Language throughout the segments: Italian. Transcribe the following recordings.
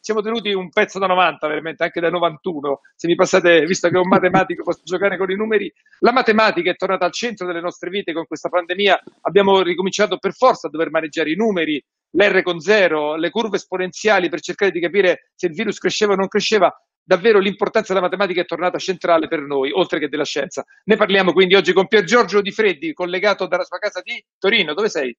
siamo tenuti un pezzo da 90, veramente, anche da 91. Se mi passate, visto che è un matematico, posso giocare con i numeri. La matematica è tornata al centro delle nostre vite con questa pandemia. Abbiamo ricominciato per forza a dover maneggiare i numeri, l'R con zero, le curve esponenziali per cercare di capire se il virus cresceva o non cresceva davvero l'importanza della matematica è tornata centrale per noi, oltre che della scienza. Ne parliamo quindi oggi con Pier Giorgio Di Freddi, collegato dalla sua casa di Torino. Dove sei?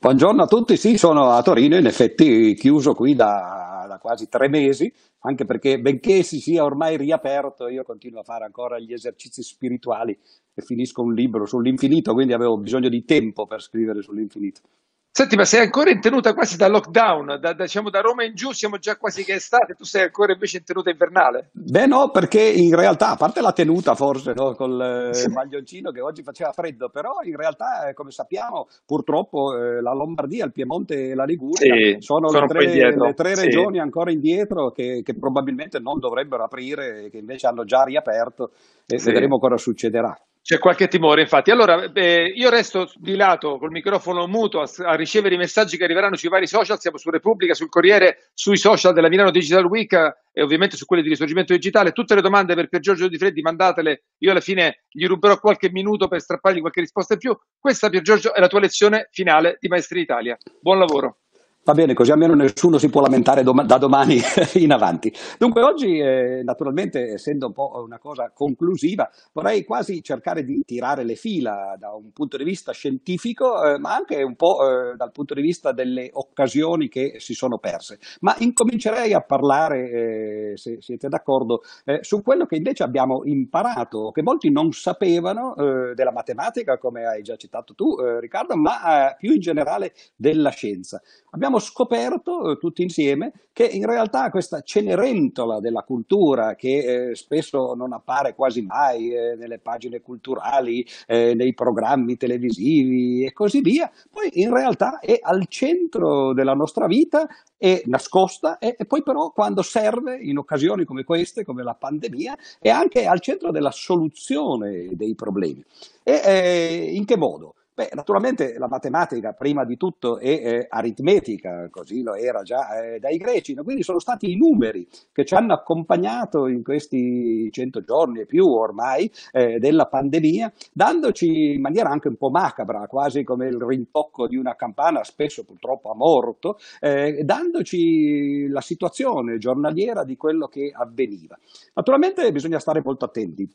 Buongiorno a tutti, sì, sono a Torino, in effetti chiuso qui da, da, quasi tre mesi, anche perché benché si sia ormai riaperto, io continuo a fare ancora gli esercizi spirituali e finisco un libro sull'infinito, quindi avevo bisogno di tempo per scrivere sull'infinito. Senti, ma sei ancora in tenuta quasi da lockdown, da, da, diciamo da Roma in giù siamo già quasi che estate, tu sei ancora invece in tenuta invernale? Beh no, perché in realtà, a parte la tenuta forse, no, col eh, sì. maglioncino che oggi faceva freddo, però in realtà, eh, come sappiamo, purtroppo eh, la Lombardia, il Piemonte e la Liguria sì, sono, sono, le tre, le tre sì. regioni ancora indietro che, che, probabilmente non dovrebbero aprire che invece hanno già riaperto e vedremo cosa succederà. C'è qualche timore, infatti. Allora, eh, io resto di lato col microfono muto a, a, ricevere i messaggi che arriveranno sui vari social. Siamo su Repubblica, sul Corriere, sui social della Milano Digital Week e ovviamente su quelli di Risorgimento Digitale. Tutte le domande per Pier Giorgio Di Freddi, mandatele. Io alla fine gli ruberò qualche minuto per strappargli qualche risposta in più. Questa, Pier Giorgio, è la tua lezione finale di Maestri Italia. Buon lavoro. Va bene, così almeno nessuno si può lamentare dom- da domani in avanti. Dunque oggi, eh, naturalmente, essendo un po' una cosa conclusiva, vorrei quasi cercare di tirare le fila da un punto di vista scientifico, eh, ma anche un po' eh, dal punto di vista delle occasioni che si sono perse. Ma incomincerei a parlare, eh, se siete d'accordo, eh, su quello che invece abbiamo imparato, che molti non sapevano eh, della matematica, come hai già citato tu, Riccardo, ma più in generale della scienza. Abbiamo abbiamo scoperto eh, tutti insieme che in realtà questa cenerentola della cultura che eh, spesso non appare quasi mai eh, nelle pagine culturali, eh, nei programmi televisivi e così via, poi in realtà è al centro della nostra vita, è nascosta e, e poi però quando serve in occasioni come queste, come la pandemia, è anche al centro della soluzione dei problemi. E eh, in che modo? Beh, naturalmente la matematica prima di tutto è eh, aritmetica, così lo era già eh, dai greci, quindi sono stati i numeri che ci hanno accompagnato in questi cento giorni e più ormai eh, della pandemia, dandoci in maniera anche un po' macabra, quasi come il rintocco di una campana, spesso purtroppo a morto, eh, dandoci la situazione giornaliera di quello che avveniva. Naturalmente bisogna stare molto attenti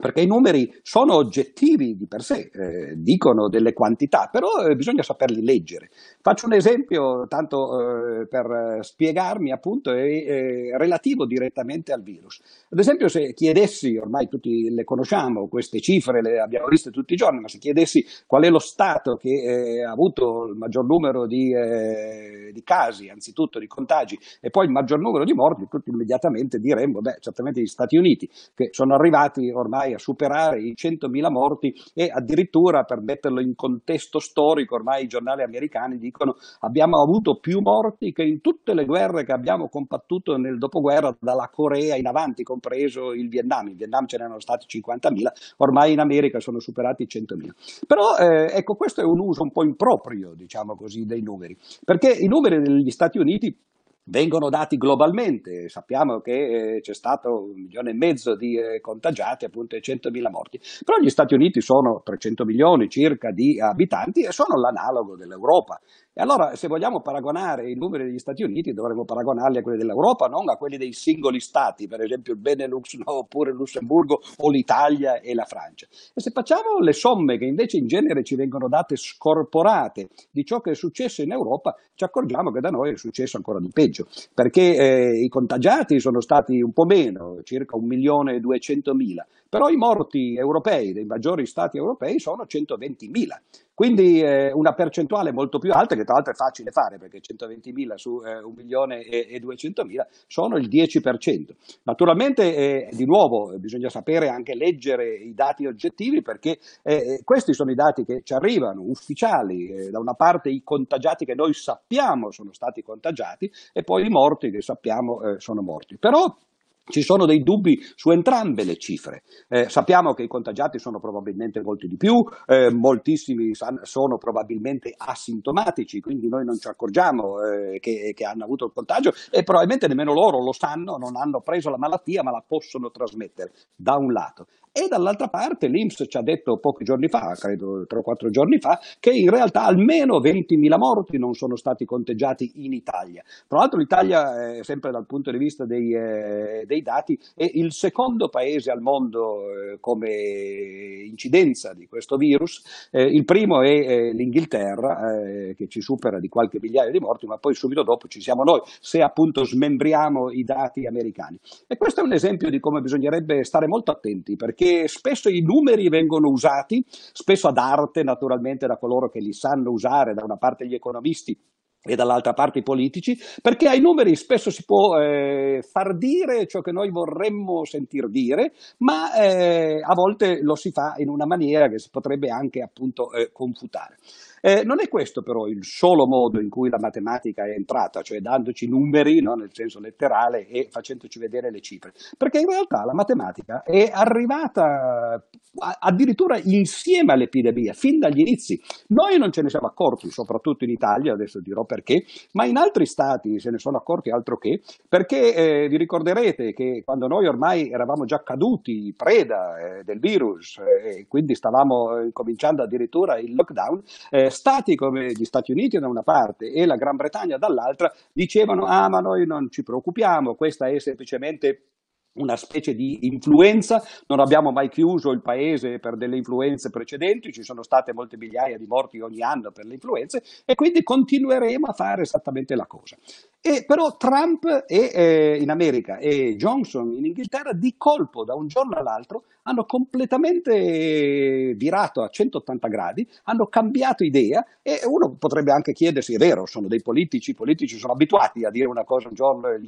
perché i numeri sono oggettivi di per sé, eh, dicono delle quantità, però eh, bisogna saperli leggere. Faccio un esempio, tanto eh, per spiegarmi, appunto, è relativo direttamente al virus. Ad esempio, se chiedessi, ormai tutti le conosciamo, queste cifre le abbiamo viste tutti i giorni, ma se chiedessi qual è lo Stato che eh, ha avuto il maggior numero di, eh, di, casi, anzitutto di contagi, e poi il maggior numero di morti, tutti immediatamente diremmo, beh, certamente gli Stati Uniti, che sono arrivati ormai ormai a superare i 100.000 morti e addirittura per metterlo in contesto storico, ormai i giornali americani dicono abbiamo avuto più morti che in tutte le guerre che abbiamo combattuto nel dopoguerra dalla Corea in avanti, compreso il Vietnam. In Vietnam ce n'erano stati 50.000, ormai in America sono superati i 100.000. Però eh, ecco, questo è un uso un po' improprio, diciamo così, dei numeri, perché i numeri degli Stati Uniti vengono dati globalmente. Sappiamo che eh, c'è stato un milione e mezzo di eh, contagiati, appunto, e 100.000 morti. Però gli Stati Uniti sono 300 milioni circa di abitanti e sono l'analogo dell'Europa. Allora, se vogliamo paragonare i numeri degli Stati Uniti, dovremmo paragonarli a quelli dell'Europa, non a quelli dei singoli stati, per esempio il Benelux no, oppure il Lussemburgo o l'Italia e la Francia. E se facciamo le somme che invece in genere ci vengono date scorporate di ciò che è successo in Europa, ci accorgiamo che da noi è successo ancora di peggio, perché eh, i contagiati sono stati un po' meno, circa 1 milione e 200 mila, però i morti europei, dei maggiori stati europei, sono 120 mila. Quindi eh, una percentuale molto più alta, che tra l'altro è facile fare perché 120.000 su eh, 1 milione e, e 200.000 sono il 10%. Naturalmente, eh, di nuovo, bisogna sapere anche leggere i dati oggettivi perché eh, eh, questi sono i dati che ci arrivano, ufficiali, eh, da una parte i contagiati che noi sappiamo sono stati contagiati e poi i morti che sappiamo sono morti. Però ci sono dei dubbi su entrambe le cifre. Eh, sappiamo che i contagiati sono probabilmente molti di più, eh, moltissimi sono probabilmente asintomatici, quindi noi non ci accorgiamo eh, che, che, hanno avuto il contagio e probabilmente nemmeno loro lo sanno, non hanno preso la malattia ma la possono trasmettere da un lato. E dall'altra parte l'Inps ci ha detto pochi giorni fa, credo 3-4 giorni fa, che in realtà almeno 20.000 morti non sono stati conteggiati in Italia. Tra l'altro l'Italia, eh, sempre dal punto di vista dei, eh, dei, dati, è il secondo paese al mondo eh, come incidenza di questo virus. Eh, il primo è eh, l'Inghilterra, eh, che ci supera di qualche migliaia di morti, ma poi subito dopo ci siamo noi, se appunto smembriamo i dati americani. E questo è un esempio di come bisognerebbe stare molto attenti, perché perché spesso i numeri vengono usati, spesso ad arte naturalmente da coloro che li sanno usare, da una parte gli economisti e dall'altra parte i politici, perché ai numeri spesso si può eh, far dire ciò che noi vorremmo sentir dire, ma eh, a volte lo si fa in una maniera che si potrebbe anche appunto eh, confutare. Eh, non è questo però il solo modo in cui la matematica è entrata, cioè dandoci numeri no, nel senso letterale e facendoci vedere le cifre, perché in realtà la matematica è arrivata addirittura insieme all'epidemia, fin dagli inizi. Noi non ce ne siamo accorti, soprattutto in Italia, adesso dirò perché, ma in altri stati se ne sono accorti altro che, perché eh, vi ricorderete che quando noi ormai eravamo già caduti preda eh, del virus e eh, quindi stavamo eh, cominciando addirittura il lockdown, eh, stati come gli Stati Uniti da una parte e la Gran Bretagna dall'altra dicevano ah ma noi non ci preoccupiamo, questa è semplicemente una specie di influenza, non abbiamo mai chiuso il paese per delle influenze precedenti, ci sono state molte migliaia di morti ogni anno per le influenze e quindi continueremo a fare esattamente la cosa. E però Trump è, eh, in America e Johnson in Inghilterra di colpo da un giorno all'altro hanno completamente virato a 180 gradi, hanno cambiato idea e uno potrebbe anche chiedersi, è vero, sono dei politici, i politici sono abituati a dire una cosa un giorno e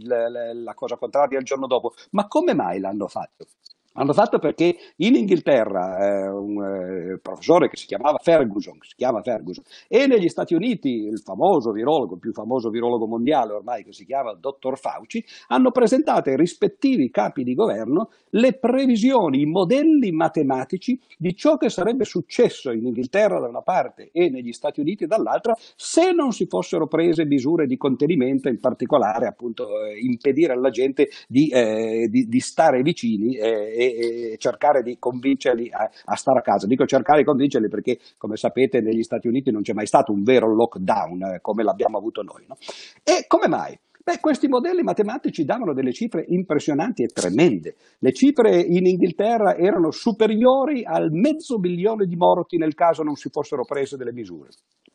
la cosa contraria il giorno dopo, ma come mai l'hanno fatto? Hanno fatto perché in Inghilterra eh, un eh, professore che si chiamava Ferguson, si chiama Ferguson, e negli Stati Uniti il famoso virologo, il più famoso virologo mondiale ormai che si chiama Dottor Fauci, hanno presentato ai rispettivi capi di governo le previsioni, i modelli matematici di ciò che sarebbe successo in Inghilterra da una parte e negli Stati Uniti dall'altra se non si fossero prese misure di contenimento, in particolare appunto eh, impedire alla gente di, eh, di, di stare vicini eh, e, e cercare di convincerli a, a, stare a casa. Dico cercare di convincerli perché, come sapete, negli Stati Uniti non c'è mai stato un vero lockdown eh, come l'abbiamo avuto noi. No? E come mai? Beh, questi modelli matematici davano delle cifre impressionanti e tremende. Le cifre in Inghilterra erano superiori al mezzo milione di morti nel caso non si fossero prese delle misure.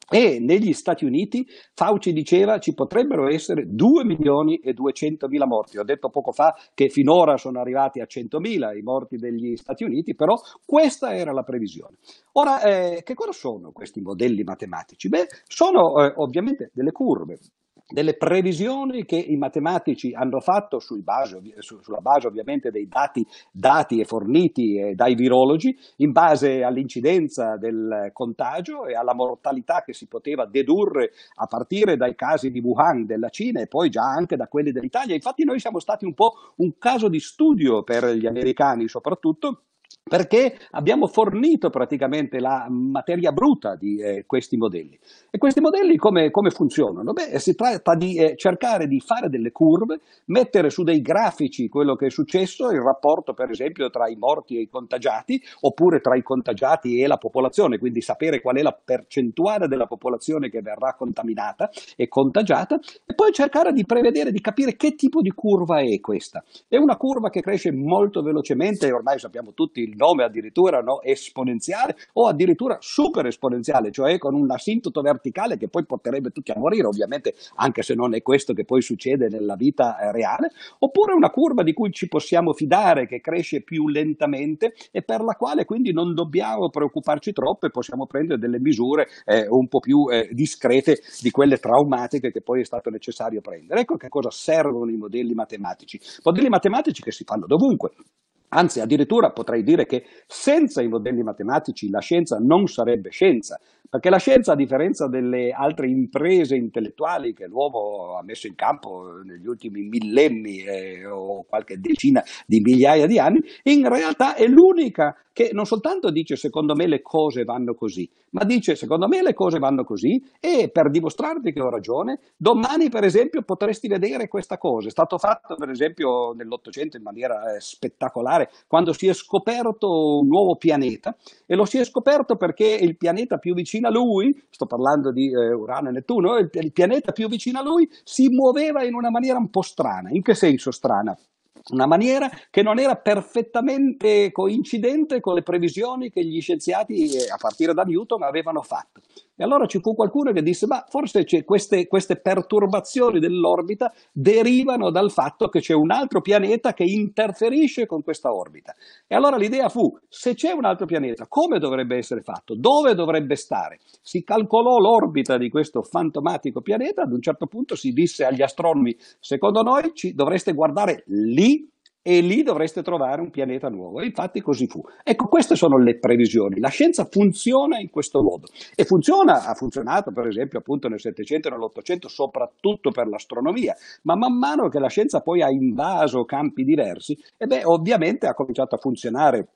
E negli Stati Uniti Fauci diceva ci potrebbero essere 2 milioni e 200 mila morti. Ho detto poco fa che finora sono arrivati a 100 mila i morti degli Stati Uniti, però questa era la previsione. Ora, eh, che cosa sono questi modelli matematici? Beh, sono eh, ovviamente delle curve delle previsioni che i matematici hanno fatto base, su, sulla base ovviamente dei dati dati e forniti eh, dai virologi, in base all'incidenza del contagio e alla mortalità che si poteva dedurre a partire dai casi di Wuhan della Cina e poi già anche da quelli dell'Italia. Infatti noi siamo stati un po' un caso di studio per gli americani soprattutto perché abbiamo fornito praticamente la materia bruta di eh, questi modelli. E questi modelli come, come funzionano? Beh, si tratta di eh, cercare di fare delle curve, mettere su dei grafici quello che è successo, il rapporto per esempio tra i morti e i contagiati, oppure tra i contagiati e la popolazione, quindi sapere qual è la percentuale della popolazione che verrà contaminata e contagiata, e poi cercare di prevedere, di capire che tipo di curva è questa. È una curva che cresce molto velocemente, ormai sappiamo tutti il nome addirittura no, esponenziale o addirittura super esponenziale, cioè con un asintoto verticale che poi porterebbe tutti a morire, ovviamente anche se non è questo che poi succede nella vita eh, reale, oppure una curva di cui ci possiamo fidare che cresce più lentamente e per la quale quindi non dobbiamo preoccuparci troppo e possiamo prendere delle misure eh, un po' più eh, discrete di quelle traumatiche che poi è stato necessario prendere. Ecco che cosa servono i modelli matematici. Modelli matematici che si fanno dovunque. Anzi, addirittura potrei dire che senza i modelli matematici la scienza non sarebbe scienza, perché la scienza, a differenza delle altre imprese intellettuali che l'uomo ha messo in campo negli ultimi millenni eh, o qualche decina di migliaia di anni, in realtà è l'unica che non soltanto dice secondo me le cose vanno così, ma dice secondo me le cose vanno così e per dimostrarti che ho ragione, domani per esempio potresti vedere questa cosa. È stato fatto per esempio nell'Ottocento in maniera eh, spettacolare quando si è scoperto un nuovo pianeta e lo si è scoperto perché il pianeta più vicino a lui, sto parlando di eh, Urano e Nettuno, il, il pianeta più vicino a lui si muoveva in una maniera un po' strana. In che senso strana? una maniera che non era perfettamente coincidente con le previsioni che gli scienziati, eh, a partire da Newton, avevano fatto. E allora ci fu qualcuno che disse, ma forse queste, queste, perturbazioni dell'orbita derivano dal fatto che c'è un altro pianeta che interferisce con questa orbita. E allora l'idea fu, se c'è un altro pianeta, come dovrebbe essere fatto? Dove dovrebbe stare? Si calcolò l'orbita di questo fantomatico pianeta, ad un certo punto si disse agli astronomi, secondo noi ci dovreste guardare lì e lì dovreste trovare un pianeta nuovo. E infatti così fu. Ecco, queste sono le previsioni. La scienza funziona in questo modo e funziona, ha funzionato per esempio appunto nel Settecento e nell'Ottocento soprattutto per l'astronomia, ma man mano che la scienza poi ha invaso campi diversi, e beh, ovviamente ha cominciato a funzionare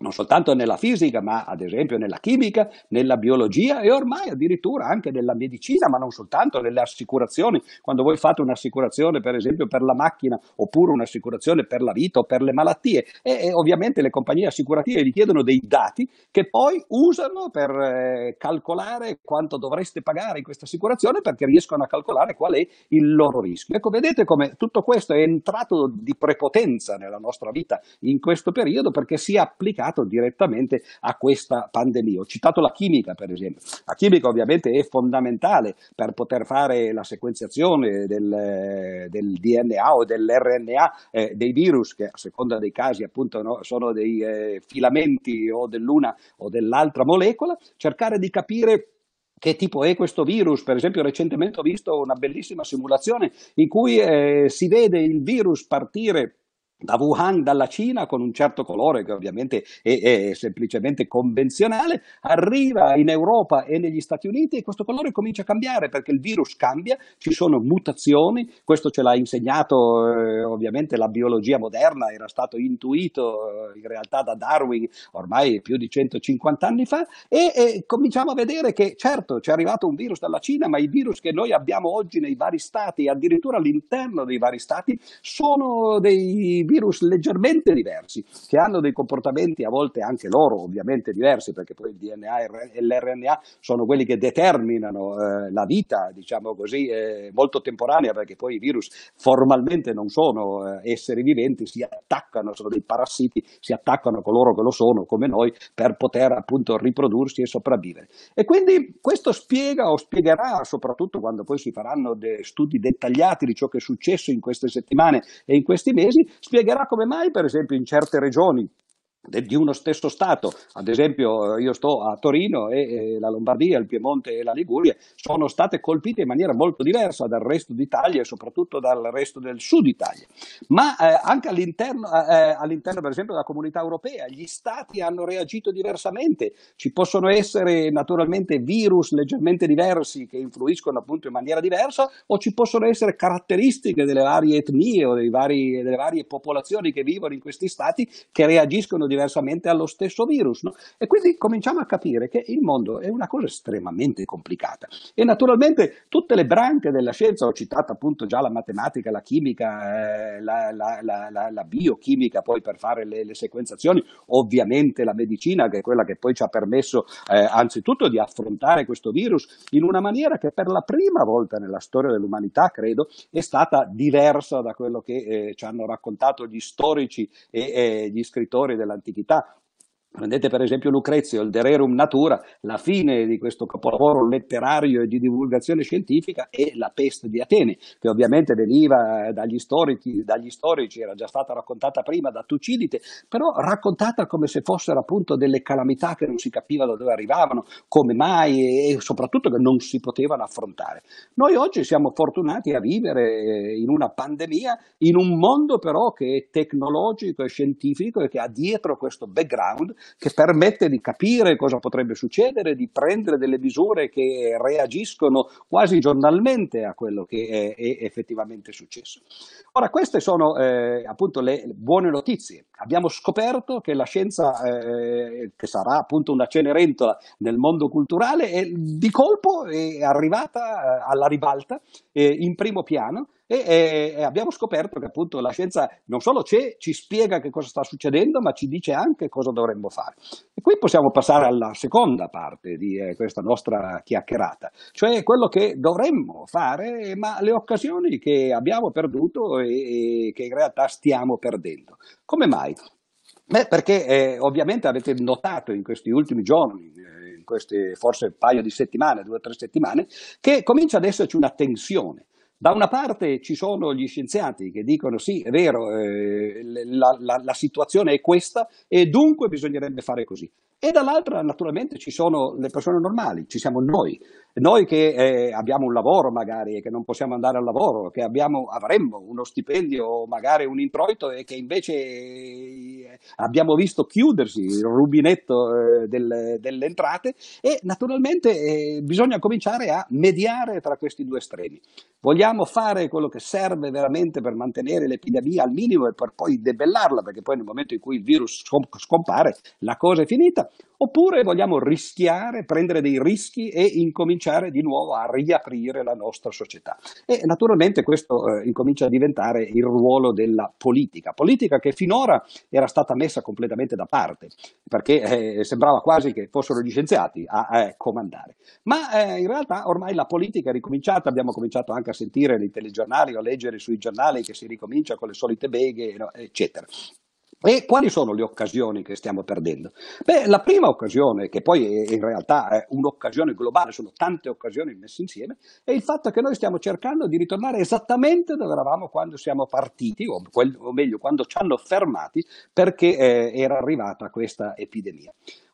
non soltanto nella fisica, ma ad esempio nella chimica, nella biologia e ormai addirittura anche nella medicina, ma non soltanto nelle assicurazioni. Quando voi fate un'assicurazione, per esempio, per la macchina oppure un'assicurazione per la vita o per le malattie, e, e ovviamente le compagnie assicurative vi chiedono dei dati che poi usano per eh, calcolare quanto dovreste pagare in questa assicurazione perché riescono a calcolare qual è il loro rischio. Ecco, vedete come tutto questo è entrato di prepotenza nella nostra vita in questo periodo perché si è applicato legato direttamente a questa pandemia. Ho citato la chimica, per esempio. La chimica ovviamente è fondamentale per poter fare la sequenziazione del, del DNA o dell'RNA eh, dei virus, che a seconda dei casi appunto no, sono dei eh, filamenti o dell'una o dell'altra molecola, cercare di capire che tipo è questo virus. Per esempio, recentemente ho visto una bellissima simulazione in cui eh, si vede il virus partire da Wuhan, dalla Cina, con un certo colore che ovviamente è, è, semplicemente convenzionale, arriva in Europa e negli Stati Uniti e questo colore comincia a cambiare perché il virus cambia, ci sono mutazioni, questo ce l'ha insegnato eh, ovviamente la biologia moderna, era stato intuito eh, in realtà da Darwin ormai più di 150 anni fa e, e cominciamo a vedere che certo c'è arrivato un virus dalla Cina, ma i virus che noi abbiamo oggi nei vari stati addirittura all'interno dei vari stati sono dei virus leggermente diversi, che hanno dei comportamenti a volte anche loro ovviamente diversi, perché poi il DNA e l'RNA sono quelli che determinano eh, la vita, diciamo così, eh, molto temporanea, perché poi i virus formalmente non sono eh, esseri viventi, si attaccano, sono dei parassiti, si attaccano a coloro che lo sono, come noi, per poter appunto riprodursi e sopravvivere. E quindi questo spiega o spiegherà, soprattutto quando poi si faranno studi dettagliati di ciò che è successo in queste settimane e in questi mesi, spiegherà come mai, per esempio, in certe regioni di uno stesso Stato, ad esempio io sto a Torino e, la Lombardia, il Piemonte e la Liguria sono state colpite in maniera molto diversa dal resto d'Italia e soprattutto dal resto del sud Italia, ma eh, anche all'interno, eh, eh, all'interno per esempio della comunità europea gli Stati hanno reagito diversamente, ci possono essere naturalmente virus leggermente diversi che influiscono appunto in maniera diversa o ci possono essere caratteristiche delle varie etnie o vari, delle varie popolazioni che vivono in questi Stati che reagiscono diversamente allo stesso virus. No? E quindi cominciamo a capire che il mondo è una cosa estremamente complicata. E naturalmente tutte le branche della scienza, ho citato appunto già la matematica, la chimica, eh, la, la, la, la, biochimica poi per fare le, le, sequenzazioni, ovviamente la medicina che è quella che poi ci ha permesso eh, anzitutto di affrontare questo virus in una maniera che per la prima volta nella storia dell'umanità, credo, è stata diversa da quello che eh, ci hanno raccontato gli storici e, e gli scrittori della antiquità. Prendete per esempio Lucrezio, il De Rerum Natura, la fine di questo capolavoro letterario e di divulgazione scientifica è la peste di Atene, che ovviamente veniva dagli storici, dagli storici, era già stata raccontata prima da Tucidide, però raccontata come se fossero appunto delle calamità che non si capiva da dove arrivavano, come mai e soprattutto che non si potevano affrontare. Noi oggi siamo fortunati a vivere in una pandemia, in un mondo però che è tecnologico e scientifico e che ha dietro questo background che permette di capire cosa potrebbe succedere, di prendere delle misure che reagiscono quasi giornalmente a quello che è, è effettivamente successo. Ora, queste sono eh, appunto le buone notizie. Abbiamo scoperto che la scienza, eh, che sarà appunto una cenerentola nel mondo culturale, è, di colpo è arrivata eh, alla ribalta eh, in primo piano e, e, abbiamo scoperto che appunto la scienza non solo c'è, ci spiega che cosa sta succedendo, ma ci dice anche cosa dovremmo fare. E qui possiamo passare alla seconda parte di eh, questa nostra chiacchierata, cioè quello che dovremmo fare, ma le occasioni che abbiamo perduto e, e che in realtà stiamo perdendo. Come mai? Beh, perché eh, ovviamente avete notato in questi ultimi giorni, eh, in queste forse paio di settimane, due o tre settimane, che comincia ad esserci una tensione da una parte ci sono gli scienziati che dicono sì, è vero, eh, la, la, la, situazione è questa e dunque bisognerebbe fare così. E dall'altra naturalmente ci sono le persone normali, ci siamo noi, noi che eh, abbiamo un lavoro magari e che non possiamo andare al lavoro, che abbiamo, avremmo uno stipendio magari un introito e che invece eh, abbiamo visto chiudersi il rubinetto eh, del, delle entrate e naturalmente eh, bisogna cominciare a mediare tra questi due estremi. Vogliamo fare quello che serve veramente per mantenere l'epidemia al minimo e per poi debellarla, perché poi nel momento in cui il virus scompare la cosa è finita, oppure vogliamo rischiare, prendere dei rischi e incominciare di nuovo a riaprire la nostra società. E naturalmente questo eh, incomincia a diventare il ruolo della politica, politica che finora era stata messa completamente da parte, perché eh, sembrava quasi che fossero gli scienziati a, a comandare. Ma eh, in realtà ormai la politica è ricominciata, abbiamo cominciato anche a sentire nei telegiornali o a leggere sui giornali che si ricomincia con le solite beghe, eccetera. E quali sono le occasioni che stiamo perdendo? Beh, la prima occasione, che poi in realtà è un'occasione globale, sono tante occasioni messe insieme, è il fatto che noi stiamo cercando di ritornare esattamente dove eravamo quando siamo partiti, o, o meglio, quando ci hanno fermati perché eh, era arrivata questa epidemia.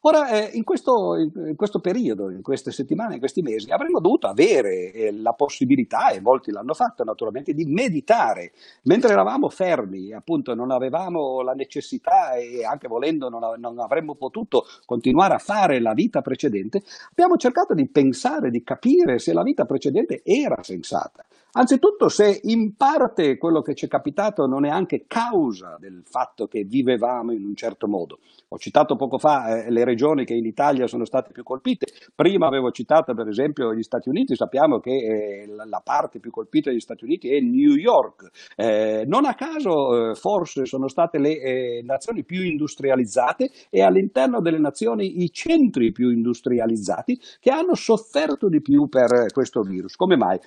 Ora, eh, in, questo, in, questo, periodo, in queste settimane, in questi mesi, avremmo dovuto avere eh, la possibilità, e molti l'hanno fatto naturalmente, di meditare. Mentre eravamo fermi, appunto, non avevamo la necessità e anche volendo non, non avremmo potuto continuare a fare la vita precedente, abbiamo cercato di pensare, di capire se la vita precedente era sensata. Anzitutto se in parte quello che ci è capitato non è anche causa del fatto che vivevamo in un certo modo. Ho citato poco fa eh, le regioni che in Italia sono state più colpite, prima avevo citato per esempio gli Stati Uniti, sappiamo che eh, la parte più colpita degli Stati Uniti è New York. Eh, non a caso eh, forse sono state le eh, nazioni più industrializzate e all'interno delle nazioni i centri più industrializzati che hanno sofferto di più per questo virus. Come mai?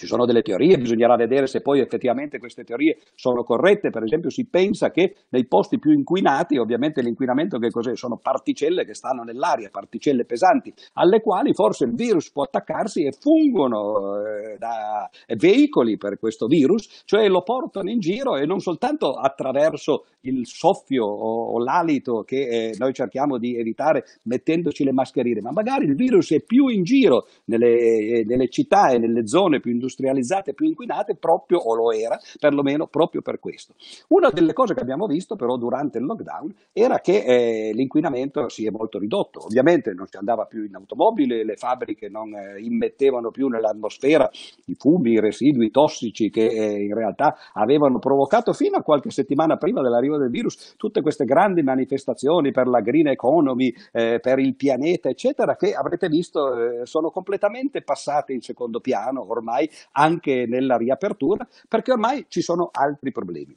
Ci sono delle teorie, bisognerà vedere se poi effettivamente queste teorie sono corrette, per esempio si pensa che nei posti più inquinati, ovviamente l'inquinamento che cos'è? Sono particelle che stanno nell'aria, particelle pesanti, alle quali forse il virus può attaccarsi e fungono eh, da veicoli per questo virus, cioè lo portano in giro e non soltanto attraverso il soffio o, l'alito che eh, noi cerchiamo di evitare mettendoci le mascherine, ma magari il virus è più in giro nelle, eh, nelle città e nelle zone più industrializzate, più inquinate, proprio, o lo era, perlomeno proprio per questo. Una delle cose che abbiamo visto però durante il lockdown era che eh, l'inquinamento si è molto ridotto, ovviamente non si andava più in automobile, le fabbriche non eh, immettevano più nell'atmosfera i fumi, i residui tossici che eh, in realtà avevano provocato fino a qualche settimana prima dell'arrivo del virus tutte queste grandi manifestazioni per la green economy, eh, per il pianeta, eccetera, che avrete visto eh, sono completamente passate in secondo piano ormai anche nella riapertura, perché ormai ci sono altri problemi.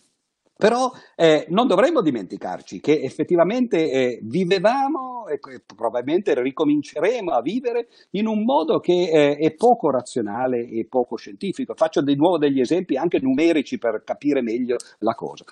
Però eh, non dovremmo dimenticarci che effettivamente eh, vivevamo e probabilmente ricominceremo a vivere in un modo che eh, è poco razionale e poco scientifico. Faccio di nuovo degli esempi anche numerici per capire meglio la cosa.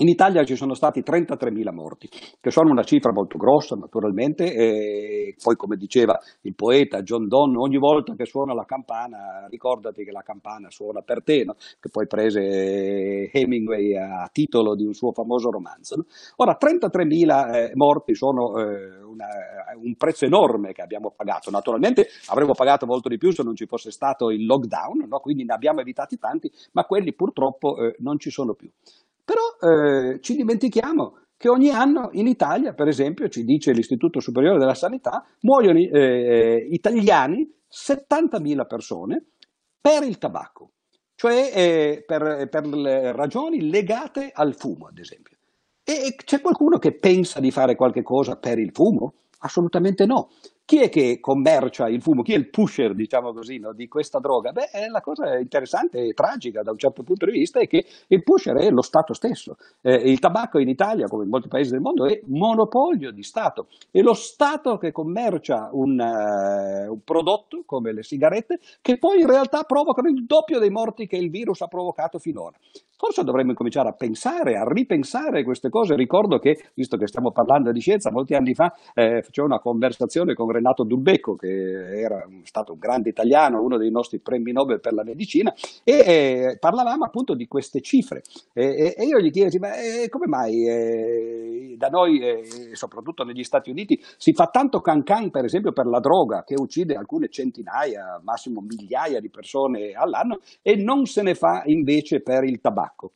In Italia ci sono stati 33.000 morti, che sono una cifra molto grossa naturalmente, e poi come diceva il poeta John Donne, ogni volta che suona la campana ricordati che la campana suona per te, no? che poi prese Hemingway a titolo di un suo famoso romanzo. No? Ora, 33.000 eh, morti sono eh, una, un prezzo enorme che abbiamo pagato, naturalmente avremmo pagato molto di più se non ci fosse stato il lockdown, no? quindi ne abbiamo evitati tanti, ma quelli purtroppo eh, non ci sono più. Però eh, ci dimentichiamo che ogni anno in Italia, per esempio, ci dice l'Istituto Superiore della Sanità, muoiono eh, italiani 70.000 persone per il tabacco, cioè eh, per, per ragioni legate al fumo, ad esempio. E c'è qualcuno che pensa di fare qualche cosa per il fumo? Assolutamente no. Chi è che commercia il fumo? Chi è il pusher, diciamo così, no, di questa droga? Beh, la cosa interessante e tragica da un certo punto di vista è che il pusher è lo Stato stesso. Eh, il tabacco in Italia, come in molti paesi del mondo, è monopolio di Stato. È lo Stato che commercia un, uh, un prodotto, come le sigarette, che poi in realtà provocano il doppio dei morti che il virus ha provocato finora. Forse dovremmo cominciare a pensare, a ripensare queste cose. Ricordo che, visto che stiamo parlando di scienza, molti anni fa eh, facevo una conversazione con Renato Dubecco, che era stato un grande italiano, uno dei nostri premi Nobel per la medicina, e eh, parlavamo appunto di queste cifre. E, e io gli chiesi, ma eh, come mai da noi, eh, soprattutto negli Stati Uniti, si fa tanto cancan, per esempio, per la droga, che uccide alcune centinaia, massimo migliaia di persone all'anno, e non se ne fa invece per il tabacco?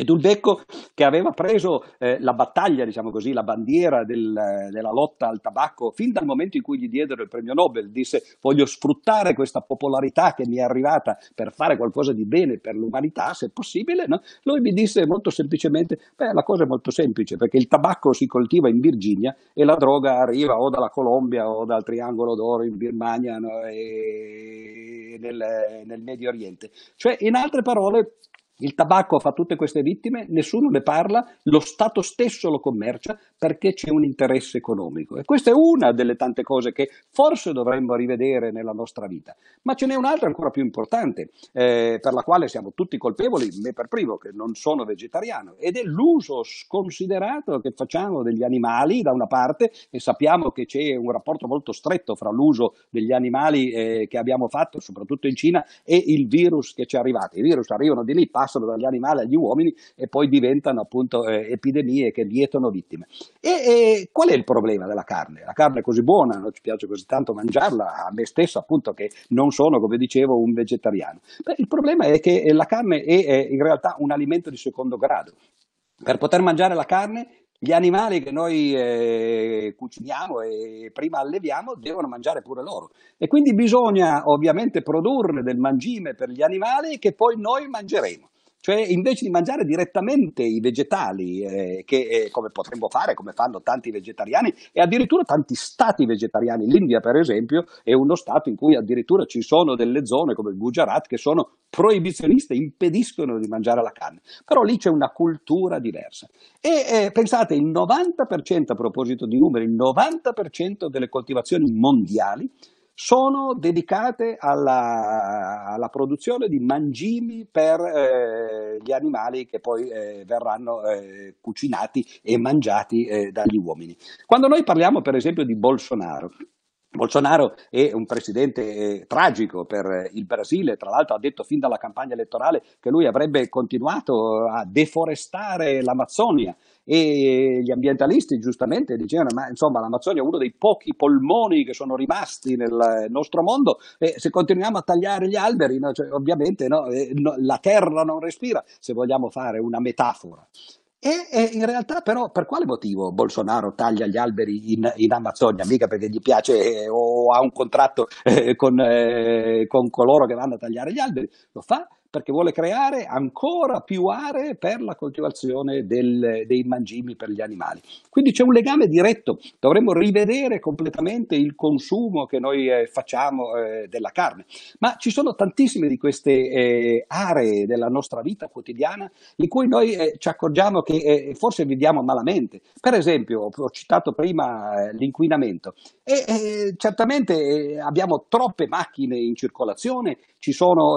Attacco. E Dulbecco, che aveva preso eh, la battaglia, diciamo così, la bandiera del, della lotta al tabacco, fin dal momento in cui gli diedero il premio Nobel, disse voglio sfruttare questa popolarità che mi è arrivata per fare qualcosa di bene per l'umanità, se possibile, no? lui mi disse molto semplicemente, beh, la cosa è molto semplice, perché il tabacco si coltiva in Virginia e la droga arriva o dalla Colombia o dal Triangolo d'Oro in Birmania no? e nel, nel Medio Oriente. Cioè, in altre parole, il tabacco fa tutte queste vittime, nessuno ne parla, lo Stato stesso lo commercia perché c'è un interesse economico. E questa è una delle tante cose che forse dovremmo rivedere nella nostra vita. Ma ce n'è un'altra ancora più importante, eh, per la quale siamo tutti colpevoli, me per primo, che non sono vegetariano, ed è l'uso sconsiderato che facciamo degli animali da una parte, e sappiamo che c'è un rapporto molto stretto fra l'uso degli animali eh, che abbiamo fatto, soprattutto in Cina, e il virus che ci è arrivato. I virus arrivano di lì, passano passano dagli animali agli uomini e poi diventano appunto eh, epidemie che vietano vittime. E, e, qual è il problema della carne? La carne è così buona, non ci piace così tanto mangiarla, a me stesso appunto che non sono, come dicevo, un vegetariano. Beh, il problema è che la carne è, è in realtà un alimento di secondo grado. Per poter mangiare la carne gli animali che noi eh, cuciniamo e prima alleviamo devono mangiare pure loro e quindi bisogna ovviamente produrre del mangime per gli animali che poi noi mangeremo. Cioè invece di mangiare direttamente i vegetali, eh, che eh, come potremmo fare, come fanno tanti vegetariani e addirittura tanti stati vegetariani, l'India per esempio è uno stato in cui addirittura ci sono delle zone come il Gujarat che sono proibizioniste, impediscono di mangiare la carne, però lì c'è una cultura diversa. E eh, pensate, il 90% a proposito di numeri, il 90% delle coltivazioni mondiali sono dedicate alla, alla, produzione di mangimi per eh, gli animali che poi eh, verranno eh, cucinati e mangiati eh, dagli uomini. Quando noi parliamo per esempio di Bolsonaro, Bolsonaro è un presidente eh, tragico per il Brasile, tra l'altro ha detto fin dalla campagna elettorale che lui avrebbe continuato a deforestare l'Amazzonia. E gli ambientalisti giustamente dicevano ma insomma l'Amazzonia è uno dei pochi polmoni che sono rimasti nel nostro mondo. E se continuiamo a tagliare gli alberi no, cioè, ovviamente eh, no, la terra non respira. Se vogliamo fare una metafora. E, e, in realtà però per quale motivo Bolsonaro taglia gli alberi in, in Amazzonia? Mica perché gli piace eh, o ha un contratto eh, con, eh, con coloro che vanno a tagliare gli alberi, lo fa perché vuole creare ancora più aree per la coltivazione del, dei mangimi per gli animali. Quindi c'è un legame diretto, dovremmo rivedere completamente il consumo che noi eh, facciamo eh, della carne, ma ci sono tantissime di queste eh, aree della nostra vita quotidiana in cui noi eh, ci accorgiamo che eh, forse viviamo malamente. Per esempio, ho citato prima eh, l'inquinamento e certamente abbiamo troppe macchine in circolazione, ci sono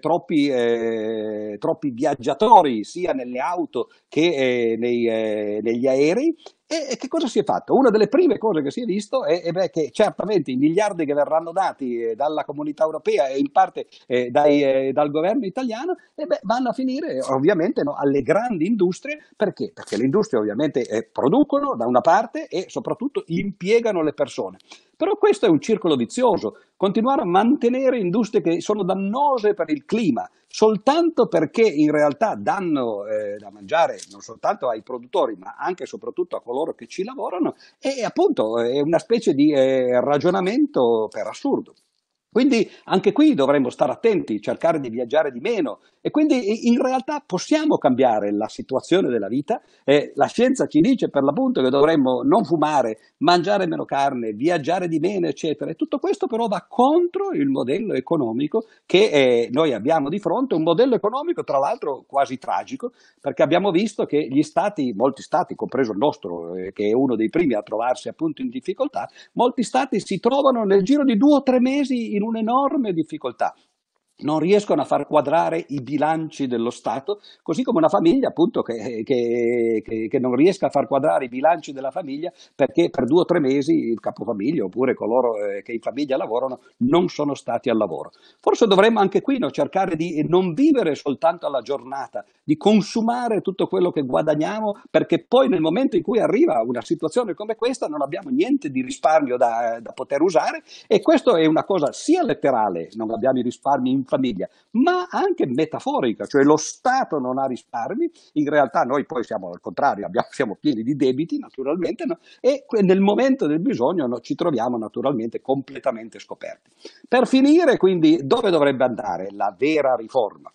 troppi eh, troppi viaggiatori sia nelle auto che eh, nei, eh, negli aerei. E, e, che cosa si è fatto? Una delle prime cose che si è visto è, è beh, che certamente i miliardi che verranno dati eh, dalla comunità europea e in parte eh, dai, eh, dal governo italiano beh, vanno a finire ovviamente no, alle grandi industrie. Perché? Perché le industrie ovviamente producono da una parte e soprattutto impiegano le persone. Però questo è un circolo vizioso, continuare a mantenere industrie che sono dannose per il clima, soltanto perché in realtà danno eh, da mangiare non soltanto ai produttori, ma anche e soprattutto a coloro che ci lavorano, è appunto è una specie di eh, ragionamento per assurdo. Quindi anche qui dovremmo stare attenti, cercare di viaggiare di meno e quindi in realtà possiamo cambiare la situazione della vita. Eh, la scienza ci dice per l'appunto che dovremmo non fumare, mangiare meno carne, viaggiare di meno, eccetera. E tutto questo però va contro il modello economico che eh, noi abbiamo di fronte, un modello economico tra l'altro quasi tragico, perché abbiamo visto che gli stati, molti stati, compreso il nostro, eh, che è uno dei primi a trovarsi appunto in difficoltà, molti stati si trovano nel giro di due o tre mesi in un'enorme difficoltà non riescono a far quadrare i bilanci dello Stato, così come una famiglia appunto che, che, che, che, non riesca a far quadrare i bilanci della famiglia perché per due o tre mesi il capofamiglia oppure coloro eh, che in famiglia lavorano non sono stati al lavoro. Forse dovremmo anche qui no, cercare di non vivere soltanto alla giornata, di consumare tutto quello che guadagniamo perché poi nel momento in cui arriva una situazione come questa non abbiamo niente di risparmio da, da poter usare e questo è una cosa sia letterale, non abbiamo i risparmi in famiglia, ma anche metaforica, cioè lo Stato non ha risparmi, in realtà noi poi siamo al contrario, abbiamo, siamo pieni di debiti naturalmente no? e nel momento del bisogno no, ci troviamo naturalmente completamente scoperti. Per finire quindi dove dovrebbe andare la vera riforma?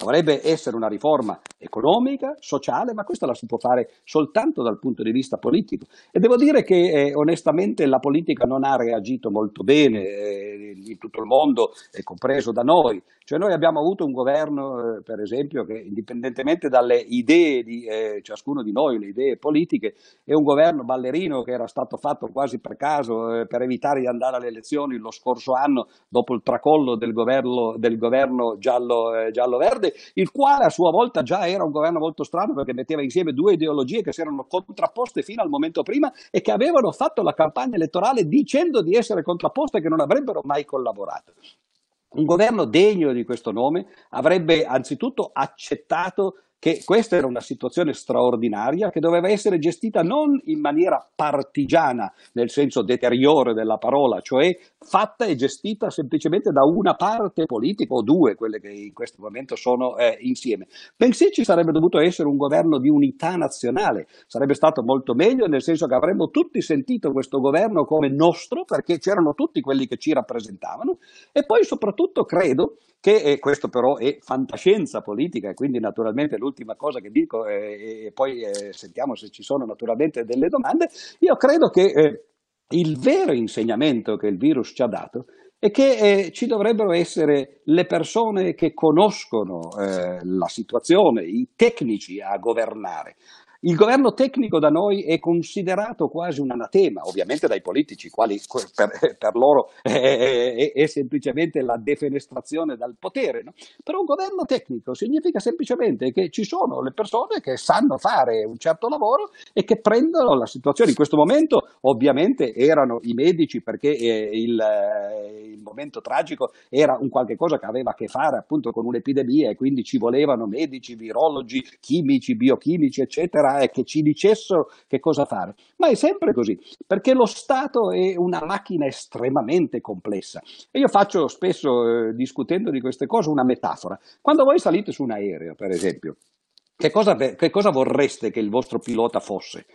Dovrebbe essere una riforma economica, sociale, ma questa la si può fare soltanto dal punto di vista politico. E devo dire che eh, onestamente la politica non ha reagito molto bene eh, in tutto il mondo, eh, compreso da noi. Cioè noi abbiamo avuto un governo, eh, per esempio, che indipendentemente dalle idee di eh, ciascuno di noi, le idee politiche, è un governo ballerino che era stato fatto quasi per caso eh, per evitare di andare alle elezioni lo scorso anno dopo il tracollo del governo, del governo giallo, giallo-verde, il quale a sua volta già era un governo molto strano perché metteva insieme due ideologie che si erano contrapposte fino al momento prima e che avevano fatto la campagna elettorale dicendo di essere contrapposte e che non avrebbero mai collaborato. Un governo degno di questo nome avrebbe anzitutto accettato che questa era una situazione straordinaria che doveva essere gestita non in maniera partigiana, nel senso deteriore della parola, cioè fatta e gestita semplicemente da una parte politica o due, quelle che in questo momento sono eh, insieme. Bensì ci sarebbe dovuto essere un governo di unità nazionale, sarebbe stato molto meglio nel senso che avremmo tutti sentito questo governo come nostro perché c'erano tutti quelli che ci rappresentavano e poi soprattutto credo che e questo però è fantascienza politica e quindi naturalmente l'ultima cosa che dico eh, e poi eh, sentiamo se ci sono naturalmente delle domande, io credo che eh, il vero insegnamento che il virus ci ha dato è che eh, ci dovrebbero essere le persone che conoscono eh, la situazione, i tecnici a governare. Il governo tecnico da noi è considerato quasi un anatema, ovviamente dai politici, quali per, per loro è, è, è, semplicemente la defenestrazione dal potere. No? Però un governo tecnico significa semplicemente che ci sono le persone che sanno fare un certo lavoro e che prendono la situazione. In questo momento ovviamente erano i medici perché eh, il, eh, il momento tragico era un qualche cosa che aveva a che fare appunto con un'epidemia e quindi ci volevano medici, virologi, chimici, biochimici, eccetera e che ci dicessero che cosa fare. Ma è sempre così, perché lo Stato è una macchina estremamente complessa. E io faccio spesso, eh, discutendo di queste cose, una metafora. Quando voi salite su un aereo, per esempio, che cosa, che cosa vorreste che il vostro pilota fosse?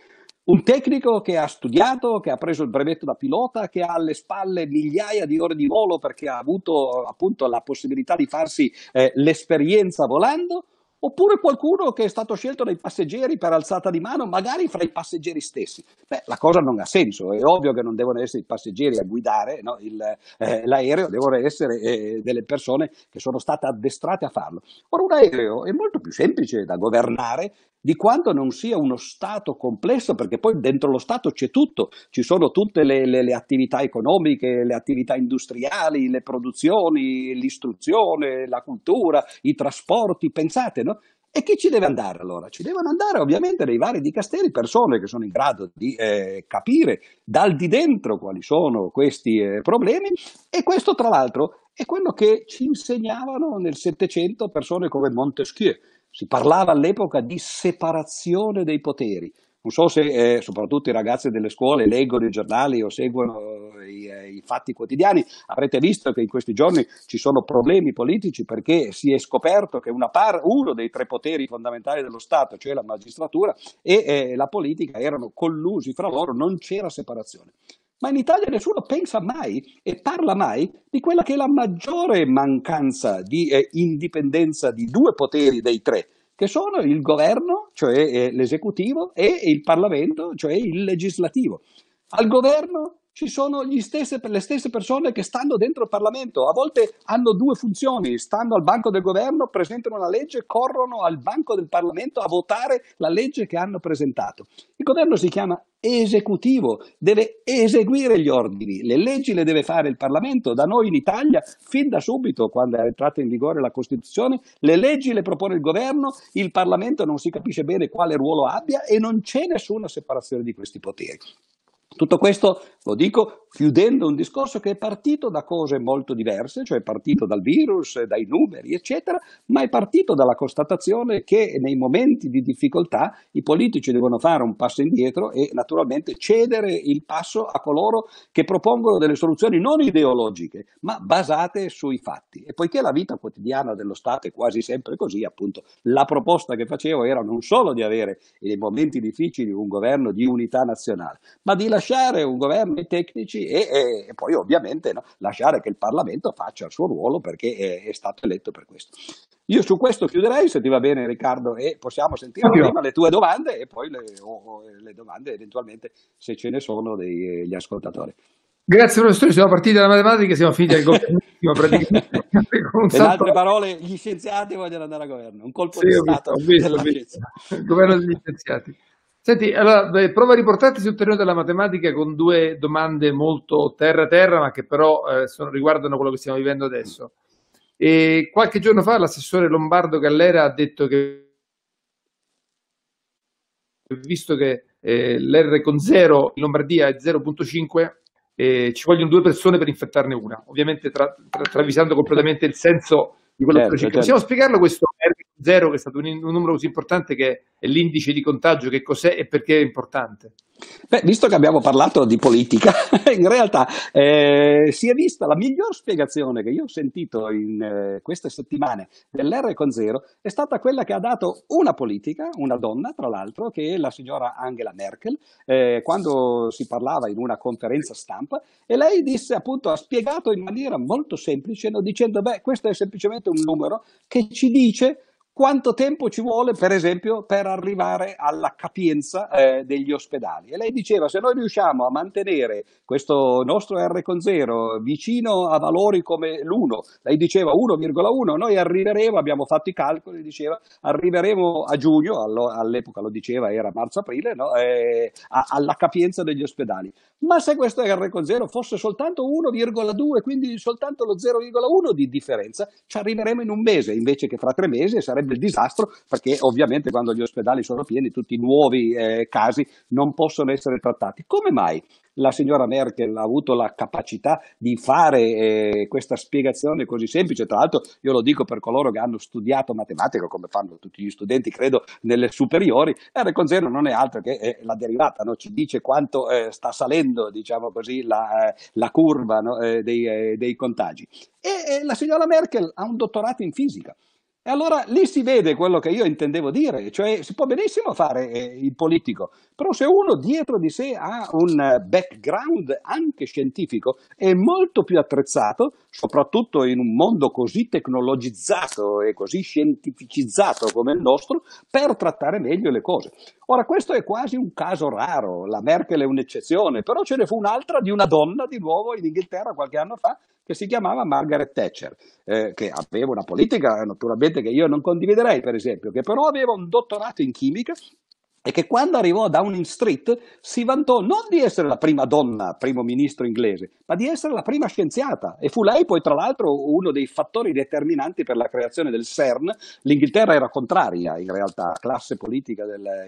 Un tecnico che ha studiato, che ha preso il brevetto da pilota, che ha alle spalle migliaia di ore di volo perché ha avuto appunto la possibilità di farsi eh, l'esperienza volando, oppure qualcuno che è stato scelto dai passeggeri per alzata di mano, magari fra i passeggeri stessi. Beh, la cosa non ha senso, è ovvio che non devono essere i passeggeri a guidare no? Il, eh, l'aereo, devono essere eh, delle persone che sono state addestrate a farlo. Ora, un aereo è molto più semplice da governare di quanto non sia uno Stato complesso, perché poi dentro lo Stato c'è tutto, ci sono tutte le, le, le attività economiche, le attività industriali, le produzioni, l'istruzione, la cultura, i trasporti, pensate, no? E chi ci deve andare allora? Ci devono andare ovviamente dei vari dicasteri persone che sono in grado di eh, capire dal di dentro quali sono questi eh, problemi e questo tra l'altro è quello che ci insegnavano nel Settecento persone come Montesquieu si parlava all'epoca di separazione dei poteri. Non so se eh, soprattutto i ragazzi delle scuole leggono i giornali o seguono i, eh, i, fatti quotidiani, avrete visto che in questi giorni ci sono problemi politici perché si è scoperto che par- uno dei tre poteri fondamentali dello Stato, cioè la magistratura e eh, la politica, erano collusi fra loro, non c'era separazione. Ma in Italia nessuno pensa mai e parla mai di quella che è la maggiore mancanza di eh, indipendenza di due poteri dei tre, che sono il governo, cioè eh, l'esecutivo, e il Parlamento, cioè il legislativo. Al governo ci sono stesse, le stesse persone che stanno dentro il Parlamento, a volte hanno due funzioni, stanno al banco del governo, presentano la legge, corrono al banco del Parlamento a votare la legge che hanno presentato. Il governo si chiama esecutivo, deve eseguire gli ordini, le leggi le deve fare il Parlamento, da noi in Italia fin da subito quando è entrata in vigore la Costituzione, le leggi le propone il governo, il Parlamento non si capisce bene quale ruolo abbia e non c'è nessuna separazione di questi poteri. Tutto questo lo dico chiudendo un discorso che è partito da cose molto diverse, cioè è partito dal virus, dai numeri, eccetera, ma è partito dalla constatazione che nei momenti di difficoltà i politici devono fare un passo indietro e naturalmente cedere il passo a coloro che propongono delle soluzioni non ideologiche, ma basate sui fatti. E poiché la vita quotidiana dello Stato è quasi sempre così, appunto, la proposta che facevo era non solo di avere nei momenti difficili un governo di unità nazionale, ma di lasciare un governo di tecnici e, e, e poi ovviamente no, lasciare che il Parlamento faccia il suo ruolo perché è, è, stato eletto per questo. Io su questo chiuderei, se ti va bene Riccardo, e possiamo sentire Ovvio. prima le tue domande e poi le, o, o le domande eventualmente se ce ne sono degli ascoltatori. Grazie professore, siamo partiti dalla matematica e siamo finiti al governo. In altre parole, gli scienziati vogliono andare a governo, un colpo sì, di Stato visto, visto. Il governo degli scienziati. Senti, allora, prova a riportarti sul terreno della matematica con due domande molto terra-terra, ma che però eh, sono, riguardano quello che stiamo vivendo adesso. E qualche giorno fa l'assessore Lombardo Gallera ha detto che, visto che eh, l'R con 0 in Lombardia è 0.5, eh, ci vogliono due persone per infettarne una, ovviamente tra, tra, travisando completamente il senso di quello certo, che certo. Possiamo spiegarlo questo R0 che è stato un, un numero così importante che è l'indice di contagio, che cos'è e perché è importante? Beh, visto che abbiamo parlato di politica, in realtà eh, si è vista la miglior spiegazione che io ho sentito in eh, queste settimane dell'R con zero è stata quella che ha dato una politica, una donna tra l'altro, che è la signora Angela Merkel, eh, quando si parlava in una conferenza stampa e lei disse appunto, ha spiegato in maniera molto semplice, no, dicendo beh questo è semplicemente un numero che ci dice quanto tempo ci vuole, per esempio, per arrivare alla capienza eh, degli ospedali. E lei diceva, se noi riusciamo a mantenere questo nostro R con 0 vicino a valori come l'1, lei diceva 1,1, noi arriveremo, abbiamo fatto i calcoli, diceva, arriveremo a giugno, all'epoca lo diceva, era marzo-aprile, no? eh, alla capienza degli ospedali. Ma se questo R con 0 fosse soltanto 1,2, quindi soltanto lo 0,1 di differenza, ci arriveremo in un mese, invece che fra tre mesi sarebbe sarebbe il disastro perché ovviamente quando gli ospedali sono pieni tutti i nuovi eh, casi non possono essere trattati. Come mai la signora Merkel ha avuto la capacità di fare eh, questa spiegazione così semplice? Tra l'altro io lo dico per coloro che hanno studiato matematica come fanno tutti gli studenti credo nelle superiori, R con zero non è altro che eh, la derivata, no? ci dice quanto eh, sta salendo diciamo così, la, eh, la curva no? Eh, dei, eh, dei, contagi. E la signora Merkel ha un dottorato in fisica. E allora lì si vede quello che io intendevo dire, cioè si può benissimo fare eh, il politico, però se uno dietro di sé ha un background anche scientifico è molto più attrezzato, soprattutto in un mondo così tecnologizzato e così scientificizzato come il nostro, per trattare meglio le cose. Ora, questo è quasi un caso raro, la Merkel è un'eccezione, però ce ne fu un'altra di una donna di nuovo in Inghilterra qualche anno fa che si chiamava Margaret Thatcher, eh, che aveva una politica naturalmente che io non condividerei, per esempio, che però aveva un dottorato in chimica e che quando arrivò a Downing Street si vantò non di essere la prima donna primo ministro inglese, ma di essere la prima scienziata. E fu lei poi, tra l'altro, uno dei fattori determinanti per la creazione del CERN. L'Inghilterra era contraria, in realtà, la classe politica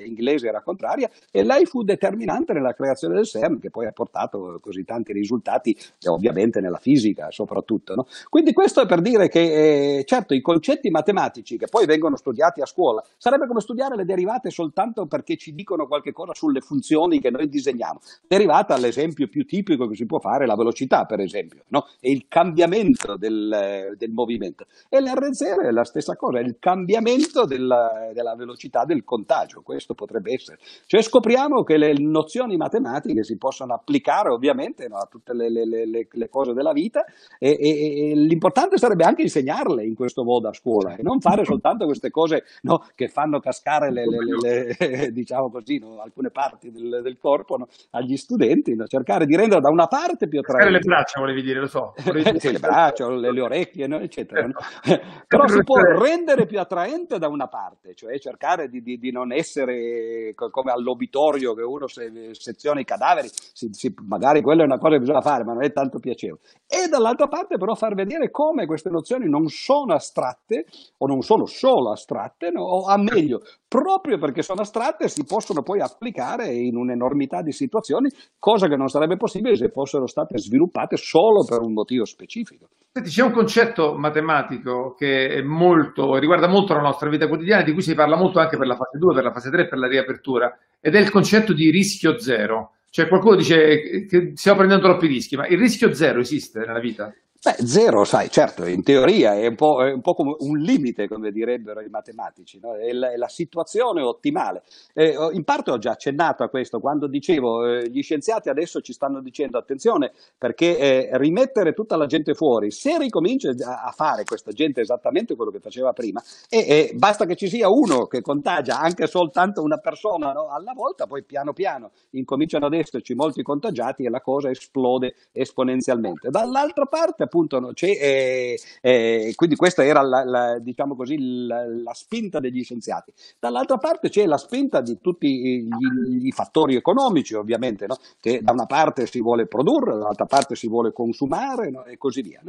inglese era contraria, e lei fu determinante nella creazione del CERN, che poi ha portato così tanti risultati, ovviamente nella fisica soprattutto. No? Quindi questo è per dire che, eh, certo, i concetti matematici che poi vengono studiati a scuola, sarebbe come studiare le derivate soltanto per perché ci dicono qualche cosa sulle funzioni che noi disegniamo. Derivata all'esempio più tipico che si può fare, la velocità per esempio, no? e il cambiamento del, del movimento. E l'R0 è la stessa cosa, è il cambiamento della, della velocità del contagio, questo potrebbe essere. Cioè scopriamo che le nozioni matematiche si possono applicare ovviamente no, a tutte le, le, le, le, cose della vita e, e, e, l'importante sarebbe anche insegnarle in questo modo a scuola e non fare soltanto queste cose no, che fanno cascare diciamo così, alcune parti del, del corpo agli studenti, cercare di rendere da una parte più attraente. le braccia volevi dire, lo so. sì, le braccia, le, orecchie, eccetera. Certo. Però si può rendere più attraente da una parte, cioè cercare di, di, di non essere come all'obitorio che uno se, seziona i cadaveri, si, si, magari quella è una cosa che bisogna fare, ma non è tanto piacevole. E dall'altra parte però far vedere come queste nozioni non sono astratte o non sono solo astratte, no? o a meglio, proprio perché sono astratte si possono poi applicare in un'enormità di situazioni, cosa che non sarebbe possibile se fossero state sviluppate solo per un motivo specifico. Senti, c'è un concetto matematico che molto, riguarda molto la nostra vita quotidiana, di cui si parla molto anche per la fase 2, per la fase 3 e per la riapertura, ed è il concetto di rischio zero. Cioè qualcuno dice che stiamo prendendo troppi rischi, ma il rischio zero esiste nella vita? Beh, zero, sai, certo, in teoria è un po', è un po come un limite, come direbbero i matematici, no? è, la, è, la, situazione ottimale. Eh, in parte ho già accennato a questo, quando dicevo eh, gli scienziati adesso ci stanno dicendo attenzione perché eh, rimettere tutta la gente fuori, se ricomincia a fare questa gente esattamente quello che faceva prima, e basta che ci sia uno che contagia anche soltanto una persona no? alla volta, poi piano piano incominciano ad esserci molti contagiati e la cosa esplode esponenzialmente. Dall'altra parte, appunto no, eh, eh, quindi questa era la, la, diciamo così, la, la, spinta degli scienziati. Dall'altra parte c'è la spinta di tutti gli, gli fattori economici, ovviamente, no? che da una parte si vuole produrre, dall'altra parte si vuole consumare no? e così via.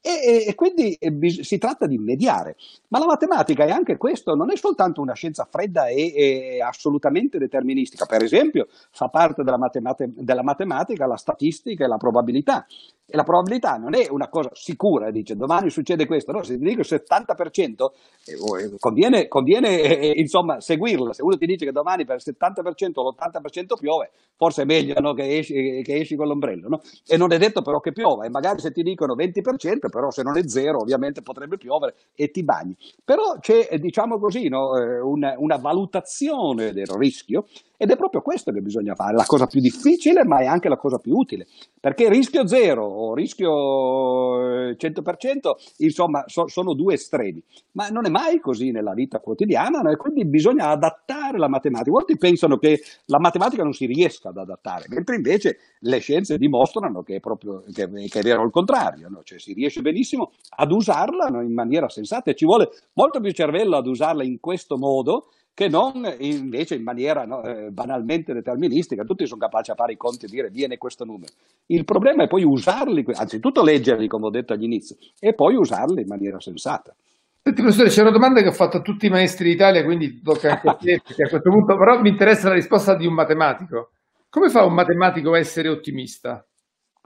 E, e, quindi e, bis- si tratta di mediare. Ma la matematica è anche questo, non è soltanto una scienza fredda e, e assolutamente deterministica. Per esempio, fa parte della, matemati- della matematica la statistica e la probabilità. E la probabilità non è una cosa sicura, dice domani succede questo, no, se ti dico il 70% eh, conviene, conviene eh, insomma seguirla, se uno ti dice che domani per il 70% o l'80% piove, forse è meglio no, che, esci, che, esci, con l'ombrello, no? e non è detto però che piova, e magari se ti dicono 20%, però se non è zero ovviamente potrebbe piovere e ti bagni. Però c'è, diciamo così, no, eh, una, una valutazione del rischio ed è proprio questo che bisogna fare, la cosa più difficile ma è anche la cosa più utile, perché rischio zero o rischio 100% eh, insomma so, sono due estremi, ma non è mai così nella vita quotidiana no? e quindi bisogna adattare la matematica. Molti pensano che la matematica non si riesca ad adattare, mentre invece le scienze dimostrano che è, proprio, che, che è vero il contrario, no? cioè si riesce benissimo ad usarla in maniera sensata e ci vuole molto più cervello ad usarla in questo modo che non invece in maniera no, eh, banalmente deterministica, tutti sono capaci a fare i conti e dire viene questo numero. Il problema è poi usarli, anzitutto leggerli come ho detto all'inizio, e poi usarli in maniera sensata. Senti professore, c'è una domanda che ho fatto a tutti i maestri d'Italia, quindi tocca anche a te, a questo punto, però mi interessa la risposta di un matematico. Come fa un matematico a essere ottimista?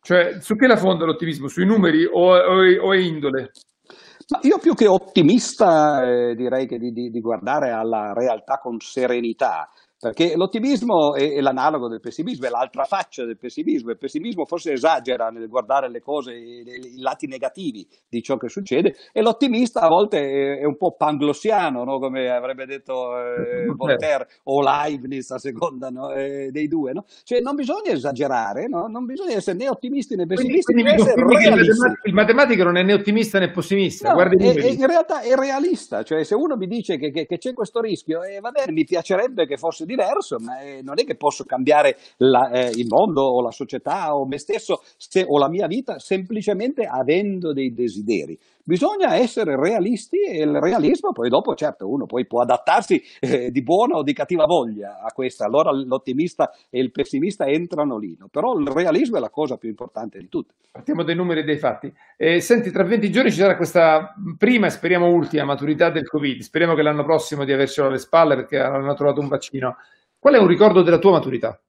Cioè, su che la fonda l'ottimismo? Sui numeri o, o, o è indole? Ma io più che ottimista eh, direi che di, di, di, guardare alla realtà con serenità, perché l'ottimismo è, è, l'analogo del pessimismo, è l'altra faccia del pessimismo. Il pessimismo forse esagera nel guardare le cose, i, i lati negativi di ciò che succede, e l'ottimista a volte è, è un po' panglossiano, no? come avrebbe detto eh, Voltaire o Leibniz a seconda no? eh, dei due. No? Cioè non bisogna esagerare, non bisogna essere né ottimisti né pessimisti, quindi, quindi il, matematico, il matematico non è né ottimista né pessimista. È, in realtà è realista, cioè se uno mi dice che, che, che c'è questo rischio, eh, va bene, mi piacerebbe che fosse diverso, ma eh, non è che posso cambiare la, eh, il mondo o la società o me stesso se, o la mia vita semplicemente avendo dei desideri. Bisogna essere realisti e il realismo poi dopo certo uno poi può adattarsi eh, di buona o di cattiva voglia a questa, allora l'ottimista e il pessimista entrano lì, no? però il realismo è la cosa più importante di tutte. Partiamo dai numeri e dei fatti. Eh, senti, tra 20 giorni ci sarà questa prima e speriamo ultima maturità del Covid, speriamo che l'anno prossimo di avercelo alle spalle perché hanno trovato un vaccino. Qual è un ricordo della tua maturità?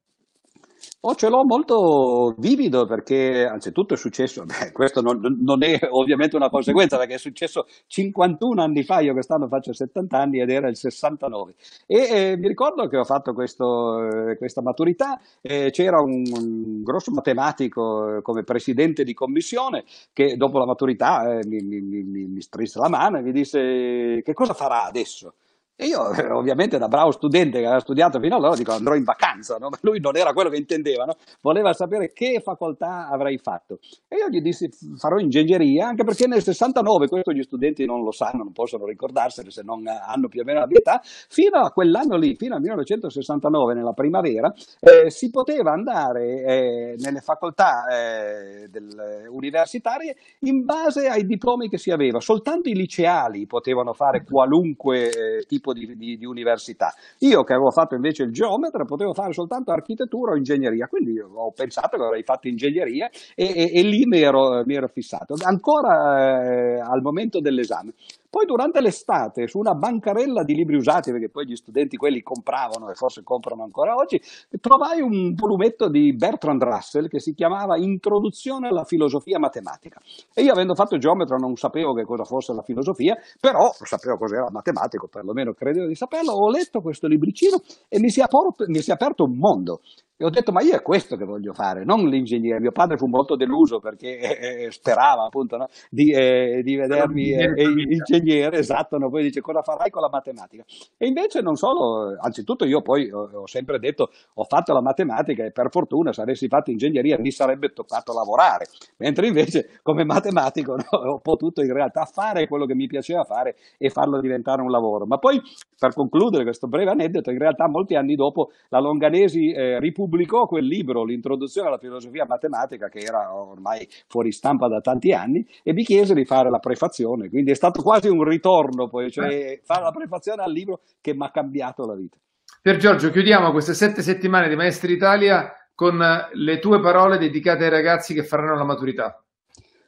Oh, ce l'ho molto vivido perché anzitutto è successo, beh, questo non, non, è ovviamente una conseguenza perché è successo 51 anni fa, io quest'anno faccio 70 anni ed era il 69 e eh, mi ricordo che ho fatto questo, eh, questa maturità, eh, c'era un, un, grosso matematico eh, come presidente di commissione che dopo la maturità eh, mi, mi, mi, mi strinse la mano e mi disse che cosa farà adesso? E io, ovviamente, da bravo studente che aveva studiato fino allora, dico andrò in vacanza, no? lui non era quello che intendeva, no? voleva sapere che facoltà avrei fatto. E io gli dissi farò ingegneria, anche perché nel 69, questo gli studenti non lo sanno, non possono ricordarsene se non hanno più o meno la mia età, fino a quell'anno lì, fino al 1969, nella primavera, eh, si poteva andare eh, nelle facoltà eh, del, universitarie in base ai diplomi che si aveva. Soltanto i liceali potevano fare qualunque eh, tipo tipo di, di, di, università. Io che avevo fatto invece il geometra potevo fare soltanto architettura o ingegneria, quindi ho pensato che avrei fatto ingegneria e, e, e lì mi ero, mi ero, fissato, ancora eh, al momento dell'esame. Poi durante l'estate, su una bancarella di libri usati, perché poi gli studenti quelli compravano e forse comprano ancora oggi, trovai un volumetto di Bertrand Russell che si chiamava Introduzione alla filosofia matematica. E io avendo fatto geometra non sapevo che cosa fosse la filosofia, però sapevo cos'era il matematico, perlomeno credevo di saperlo, ho letto questo libricino e mi si, aperto, mi si è aperto un mondo. E ho detto, ma io è questo che voglio fare, non l'ingegnere. Mio padre fu molto deluso perché eh, eh sperava appunto no? di, eh, di, vedermi eh, ingegnere, esatto, no? poi dice cosa farai con la matematica. E invece non solo, anzitutto io poi ho, ho, sempre detto, ho fatto la matematica e per fortuna se avessi fatto ingegneria mi sarebbe toccato lavorare, mentre invece come matematico no? ho potuto in realtà fare quello che mi piaceva fare e farlo diventare un lavoro. Ma poi per concludere questo breve aneddoto, in realtà molti anni dopo la Longanesi eh, Repubblica pubblicò quel libro, l'introduzione alla filosofia matematica, che era ormai fuori stampa da tanti anni, e mi chiese di fare la prefazione. Quindi è stato quasi un ritorno, poi, cioè eh. fare la prefazione al libro che mi ha cambiato la vita. Per Giorgio, chiudiamo queste sette settimane di Maestri Italia con le tue parole dedicate ai ragazzi che faranno la maturità.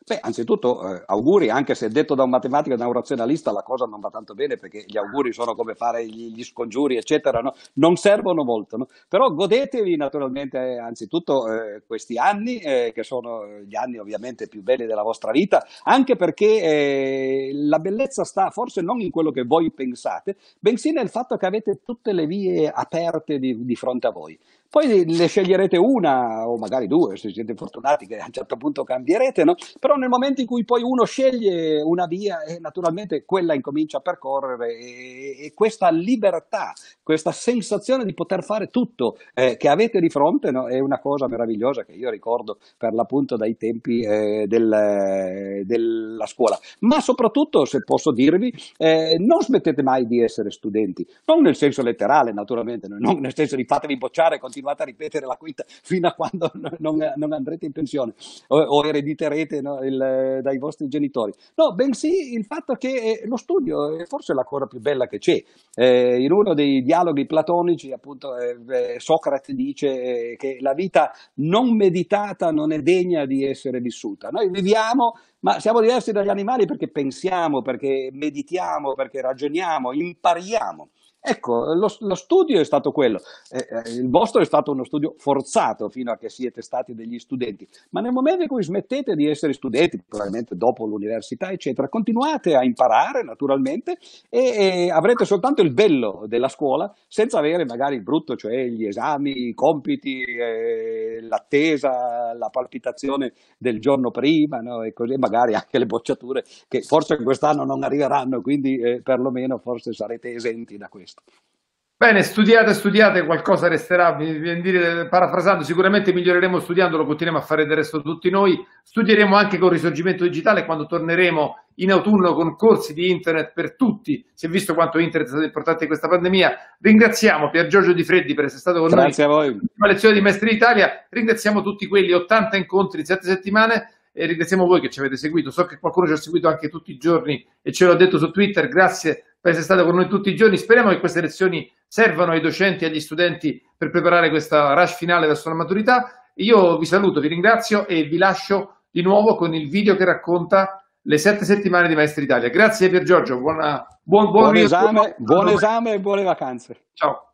Beh, anzitutto eh, auguri, anche se detto da un matematico e da un razionalista la cosa non va tanto bene perché gli auguri sono come fare gli, gli scongiuri, eccetera, no? non servono molto. No? Però godetevi naturalmente eh, anzitutto eh, questi anni, eh, che sono gli anni ovviamente più belli della vostra vita, anche perché eh, la bellezza sta forse non in quello che voi pensate, bensì nel fatto che avete tutte le vie aperte di, di fronte a voi. Poi ne sceglierete una o magari due, se siete fortunati che a un certo punto cambierete, no? però nel momento in cui poi uno sceglie una via, eh, naturalmente quella incomincia a percorrere e, e, questa libertà, questa sensazione di poter fare tutto eh, che avete di fronte no? è una cosa meravigliosa che io ricordo per l'appunto dai tempi eh, del, della scuola. Ma soprattutto, se posso dirvi, eh, non smettete mai di essere studenti, non nel senso letterale naturalmente, non nel senso di fatevi bocciare, continuate continuate a ripetere la quinta fino a quando non, non andrete in pensione o, o erediterete no, il, dai vostri genitori. No, bensì il fatto che eh, lo studio è forse la cosa più bella che c'è. Eh, in uno dei dialoghi platonici, appunto, eh, eh Socrate dice eh, che la vita non meditata non è degna di essere vissuta. Noi viviamo ma siamo diversi dagli animali perché pensiamo, perché meditiamo, perché ragioniamo, impariamo. Ecco, lo, lo, studio è stato quello, eh, eh, il vostro è stato uno studio forzato fino a che siete stati degli studenti, ma nel momento in cui smettete di essere studenti, probabilmente dopo l'università, eccetera, continuate a imparare naturalmente e, e avrete soltanto il bello della scuola senza avere magari il brutto, cioè gli esami, i compiti, eh, l'attesa, la palpitazione del giorno prima no? e così magari anche le bocciature che forse quest'anno non arriveranno, quindi eh, perlomeno forse sarete esenti da questo. Bene, studiate, studiate, qualcosa resterà, dire, parafrasando, sicuramente miglioreremo studiando, lo continuiamo a fare del resto tutti noi, studieremo anche con risorgimento digitale quando torneremo in autunno con corsi di internet per tutti, si è visto quanto internet è stato importante in questa pandemia, ringraziamo Pier Giorgio Di Freddi per essere stato con Grazie noi, a voi. La lezione di Maestri d'Italia, ringraziamo tutti quelli, 80 incontri in 7 settimane, e ringraziamo voi che ci avete seguito, so che qualcuno ci ha seguito anche tutti i giorni e ce l'ha detto su Twitter, grazie per essere stato con noi tutti i giorni. Speriamo che queste lezioni servano ai docenti e agli studenti per preparare questa rush finale verso la maturità. Io vi saluto, vi ringrazio e vi lascio di nuovo con il video che racconta le sette settimane di Maestri Italia. Grazie Pier Giorgio, buona, buon, buon, buon, esame, buon esame e buone vacanze. Ciao.